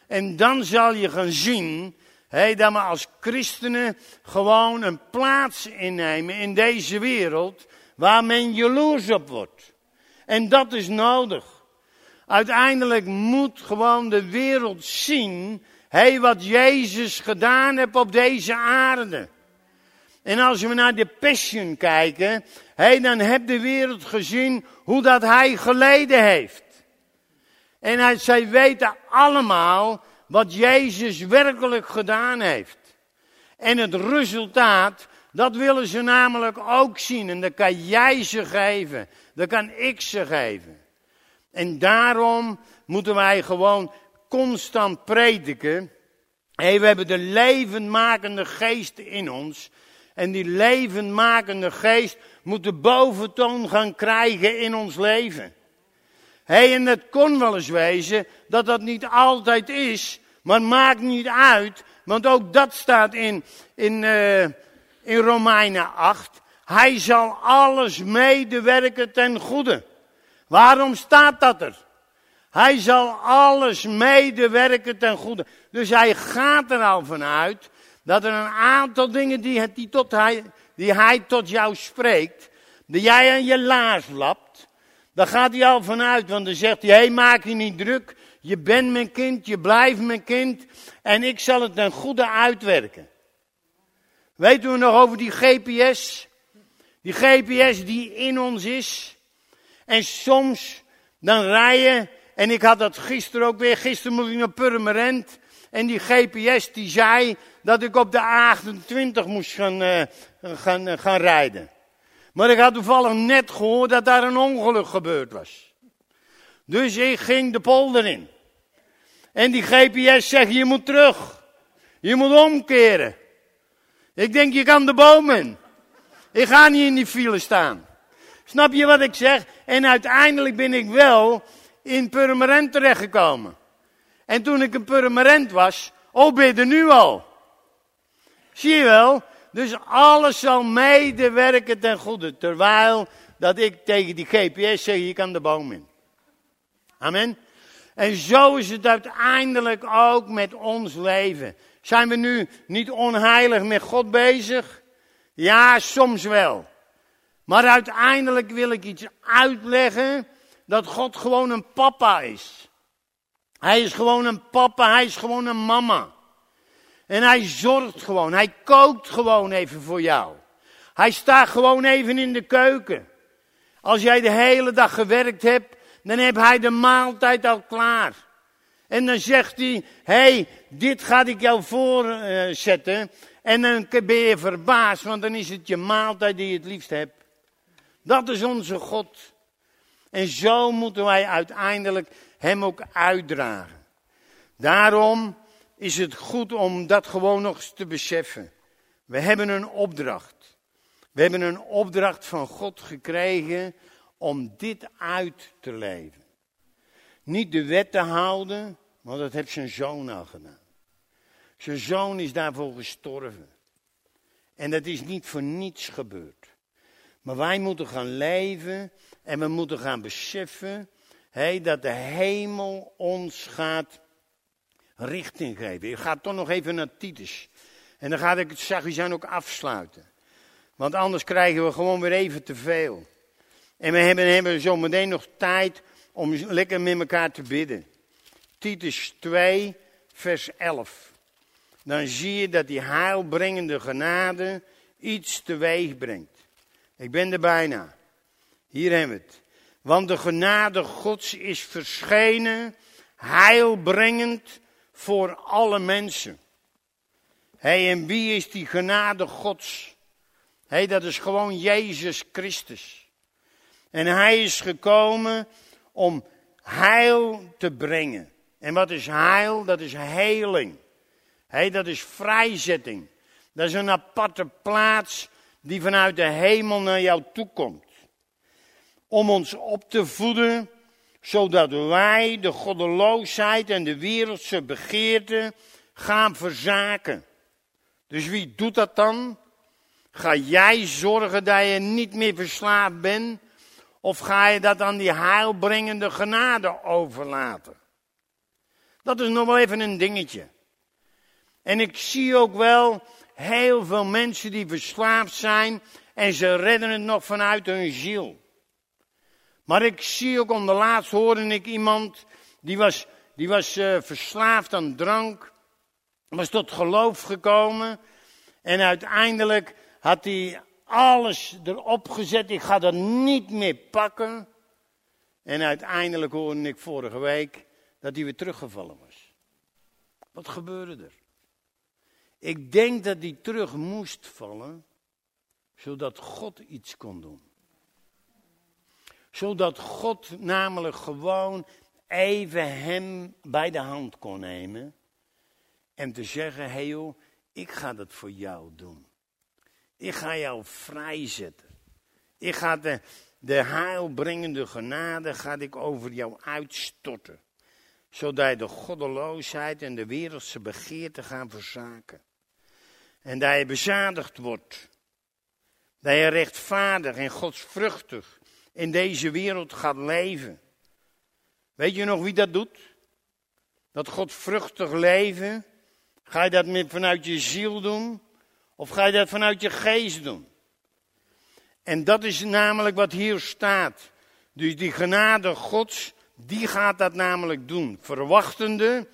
En dan zal je gaan zien hey, dat we als christenen gewoon een plaats innemen in deze wereld waar men jaloers op wordt. En dat is nodig. Uiteindelijk moet gewoon de wereld zien, hey, wat Jezus gedaan heeft op deze aarde. En als we naar de Passion kijken, hey, dan heeft de wereld gezien hoe dat hij geleden heeft. En hij, zij weten allemaal wat Jezus werkelijk gedaan heeft. En het resultaat, dat willen ze namelijk ook zien. En dat kan jij ze geven. Dat kan ik ze geven. En daarom moeten wij gewoon constant prediken. Hey, we hebben de levendmakende geest in ons. En die levendmakende geest moet de boventoon gaan krijgen in ons leven. hey, en het kon wel eens wezen dat dat niet altijd is. Maar maakt niet uit, want ook dat staat in, in, uh, in Romeinen 8. Hij zal alles medewerken ten goede. Waarom staat dat er? Hij zal alles medewerken ten goede. Dus hij gaat er al vanuit dat er een aantal dingen die, die, tot hij, die hij tot jou spreekt, die jij aan je laars lapt, daar gaat hij al vanuit, want dan zegt hij, hé, hey, maak je niet druk, je bent mijn kind, je blijft mijn kind en ik zal het ten goede uitwerken. Weten we nog over die GPS? Die GPS die in ons is. En soms dan rijden, en ik had dat gisteren ook weer, gisteren moest ik naar Purmerend. En die GPS die zei dat ik op de A28 moest gaan, uh, gaan, uh, gaan rijden. Maar ik had toevallig net gehoord dat daar een ongeluk gebeurd was. Dus ik ging de polder in. En die GPS zegt, je moet terug. Je moet omkeren. Ik denk, je kan de bomen. Ik ga niet in die file staan. Snap je wat ik zeg? En uiteindelijk ben ik wel in Purmerend terechtgekomen. En toen ik in Purmerend was, oh ben nu al. Zie je wel? Dus alles zal medewerken ten goede. Terwijl dat ik tegen die GPS zeg, je kan de boom in. Amen. En zo is het uiteindelijk ook met ons leven. Zijn we nu niet onheilig met God bezig? Ja, soms wel. Maar uiteindelijk wil ik iets uitleggen dat God gewoon een papa is. Hij is gewoon een papa, hij is gewoon een mama. En hij zorgt gewoon, hij kookt gewoon even voor jou. Hij staat gewoon even in de keuken. Als jij de hele dag gewerkt hebt, dan heb hij de maaltijd al klaar. En dan zegt hij, hey, dit ga ik jou voorzetten. en dan ben je verbaasd, want dan is het je maaltijd die je het liefst hebt. Dat is onze God. En zo moeten wij uiteindelijk hem ook uitdragen. Daarom is het goed om dat gewoon nog eens te beseffen. We hebben een opdracht. We hebben een opdracht van God gekregen om dit uit te leven. Niet de wet te houden, want dat heeft zijn zoon al gedaan. Zijn zoon is daarvoor gestorven. En dat is niet voor niets gebeurd. Maar wij moeten gaan leven en we moeten gaan beseffen hey, dat de hemel ons gaat richting geven. Ik ga toch nog even naar Titus. En dan ga ik het Sagizaan ook afsluiten. Want anders krijgen we gewoon weer even te veel. En we hebben, hebben zo meteen nog tijd om lekker met elkaar te bidden. Titus 2, vers 11. Dan zie je dat die heilbrengende genade iets teweeg brengt. Ik ben er bijna. Hier hebben we het. Want de genade Gods is verschenen, heilbrengend voor alle mensen. Hé, en wie is die genade Gods? Hé, dat is gewoon Jezus Christus. En hij is gekomen om heil te brengen. En wat is heil? Dat is heling. Hé, dat is vrijzetting. Dat is een aparte plaats die vanuit de hemel naar jou toe komt. Om ons op te voeden, zodat wij de goddeloosheid en de wereldse begeerte gaan verzaken. Dus wie doet dat dan? Ga jij zorgen dat je niet meer verslaafd bent? Of ga je dat aan die heilbrengende genade overlaten? Dat is nog wel even een dingetje. En ik zie ook wel heel veel mensen die verslaafd zijn en ze redden het nog vanuit hun ziel. Maar ik zie ook om laatst hoorde ik iemand die was, die was uh, verslaafd aan drank, was tot geloof gekomen en uiteindelijk had hij alles erop gezet. Ik ga dat niet meer pakken. En uiteindelijk hoorde ik vorige week dat hij weer teruggevallen was. Wat gebeurde er? Ik denk dat hij terug moest vallen, zodat God iets kon doen. Zodat God namelijk gewoon even hem bij de hand kon nemen en te zeggen, hé ik ga dat voor jou doen. Ik ga jou vrijzetten. Ik ga de, de heilbrengende genade ga ik over jou uitstorten. Zodat de goddeloosheid en de wereldse begeerte gaan verzaken. En dat je bezadigd wordt. Dat je rechtvaardig en godsvruchtig in deze wereld gaat leven. Weet je nog wie dat doet? Dat godvruchtig leven. Ga je dat met, vanuit je ziel doen? Of ga je dat vanuit je geest doen? En dat is namelijk wat hier staat. Dus die genade Gods, die gaat dat namelijk doen. Verwachtende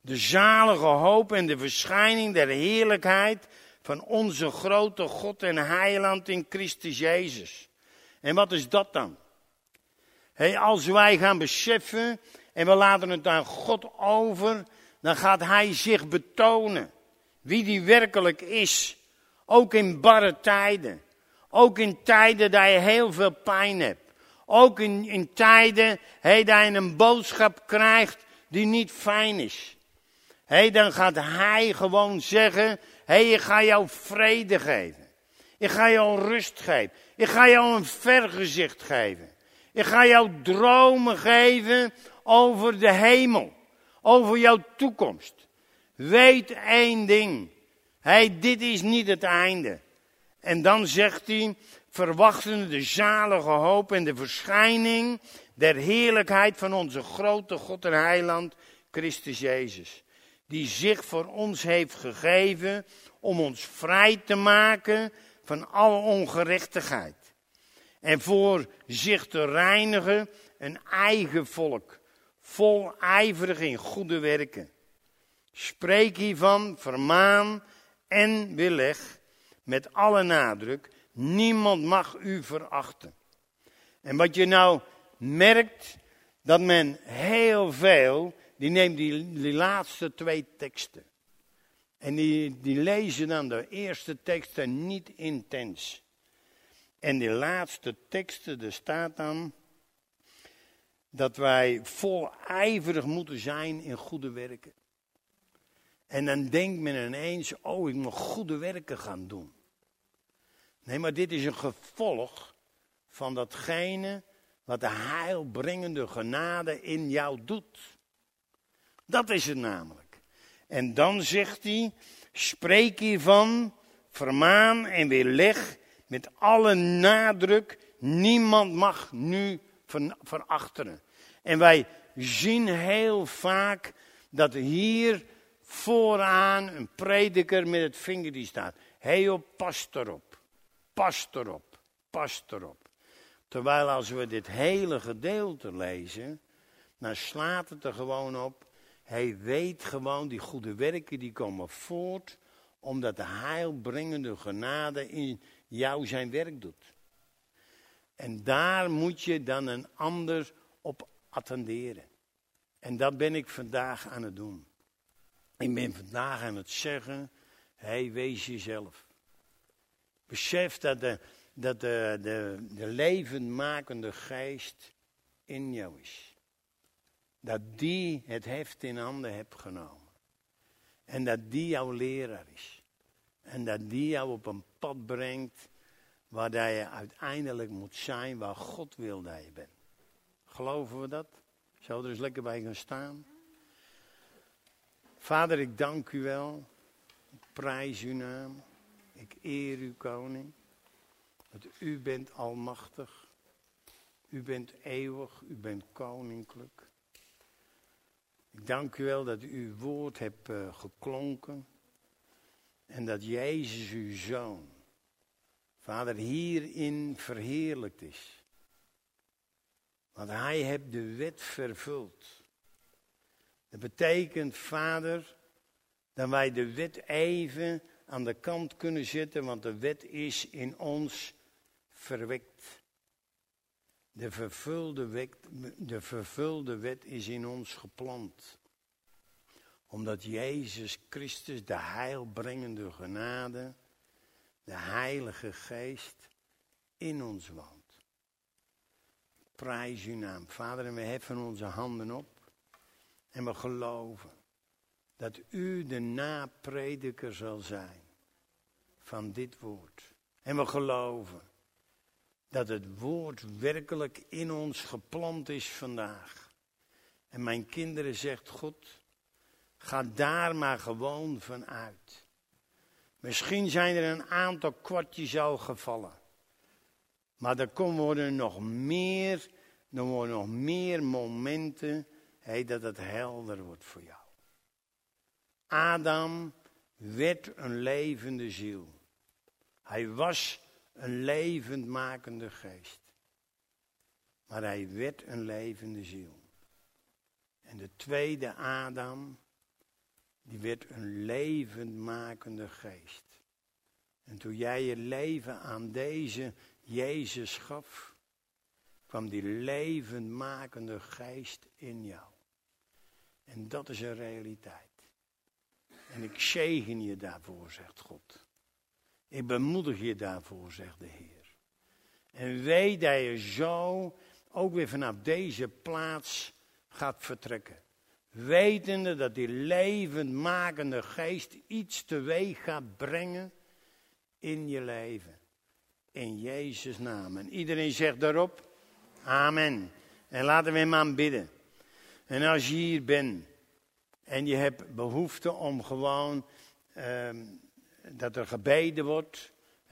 de zalige hoop en de verschijning der heerlijkheid van onze grote God en Heiland in Christus Jezus. En wat is dat dan? Hey, als wij gaan beseffen en we laten het aan God over, dan gaat Hij zich betonen wie die werkelijk is. Ook in barre tijden. Ook in tijden dat je heel veel pijn hebt. Ook in, in tijden dat je een boodschap krijgt die niet fijn is. Hey, dan gaat hij gewoon zeggen, hey, ik ga jou vrede geven. Ik ga jou rust geven. Ik ga jou een vergezicht geven. Ik ga jou dromen geven over de hemel. Over jouw toekomst. Weet één ding. Hij, dit is niet het einde. En dan zegt hij, verwachten de zalige hoop en de verschijning der heerlijkheid van onze grote God en heiland, Christus Jezus. Die zich voor ons heeft gegeven om ons vrij te maken van alle ongerechtigheid. En voor zich te reinigen een eigen volk, vol ijverig in goede werken. Spreek hiervan, vermaan en weerleg met alle nadruk. Niemand mag u verachten. En wat je nou merkt, dat men heel veel, die neemt die, die laatste twee teksten. En die, die lezen dan de eerste teksten niet intens. En die laatste teksten, er staat dan dat wij vol ijverig moeten zijn in goede werken. En dan denkt men ineens, oh, ik moet goede werken gaan doen. Nee, maar dit is een gevolg van datgene wat de heilbrengende genade in jou doet. Dat is het namelijk. En dan zegt hij, spreek hiervan, vermaan en weerleg met alle nadruk. Niemand mag nu verachteren. En wij zien heel vaak dat hier vooraan een prediker met het vinger die staat. Hé op, pas erop. Pas erop. Pas erop. Terwijl als we dit hele gedeelte lezen, dan slaat het er gewoon op. Hij weet gewoon, die goede werken die komen voort, omdat de heilbrengende genade in jou zijn werk doet. En daar moet je dan een ander op attenderen. En dat ben ik vandaag aan het doen. Ik ben vandaag aan het zeggen, hey, wees jezelf. Besef dat de, dat de, de, de levendmakende geest in jou is. Dat die het heft in handen hebt genomen. En dat die jouw leraar is. En dat die jou op een pad brengt waar je uiteindelijk moet zijn waar God wil dat je bent. Geloven we dat? Zou er eens lekker bij gaan staan? Vader, ik dank u wel. Ik prijs uw naam. Ik eer u, koning. Dat u bent almachtig. U bent eeuwig. U bent koninklijk. Ik dank u wel dat u uw woord hebt uh, geklonken. En dat Jezus, uw zoon, Vader, hierin verheerlijkt is. Want hij heeft de wet vervuld. Dat betekent, Vader, dat wij de wet even aan de kant kunnen zetten, want de wet is in ons verwekt. De vervulde wet, de vervulde wet is in ons geplant. Omdat Jezus Christus, de heilbrengende genade, de Heilige Geest in ons woont. Prijs uw naam, Vader, en we heffen onze handen op en we geloven dat u de naprediker zal zijn van dit woord. En we geloven dat het woord werkelijk in ons geplant is vandaag. En mijn kinderen zegt God, ga daar maar gewoon van uit. Misschien zijn er een aantal kwartjes al gevallen. Maar er komen nog meer, er worden nog meer momenten hey, dat het helder wordt voor jou. Adam werd een levende ziel. Hij was een levendmakende geest. Maar hij werd een levende ziel. En de tweede Adam, die werd een levendmakende geest. En toen jij je leven aan deze Jezus gaf, kwam die levendmakende geest in jou. En dat is een realiteit. En ik zegen je daarvoor, zegt God. Ik bemoedig je daarvoor, zegt de Heer. En weet dat je zo ook weer vanaf deze plaats gaat vertrekken. Wetende dat die levendmakende geest iets teweeg gaat brengen in je leven. In Jezus' naam. En iedereen zegt daarop, amen. En laten we hem aanbidden. En als je hier bent en je hebt behoefte om gewoon um, dat er gebeden wordt,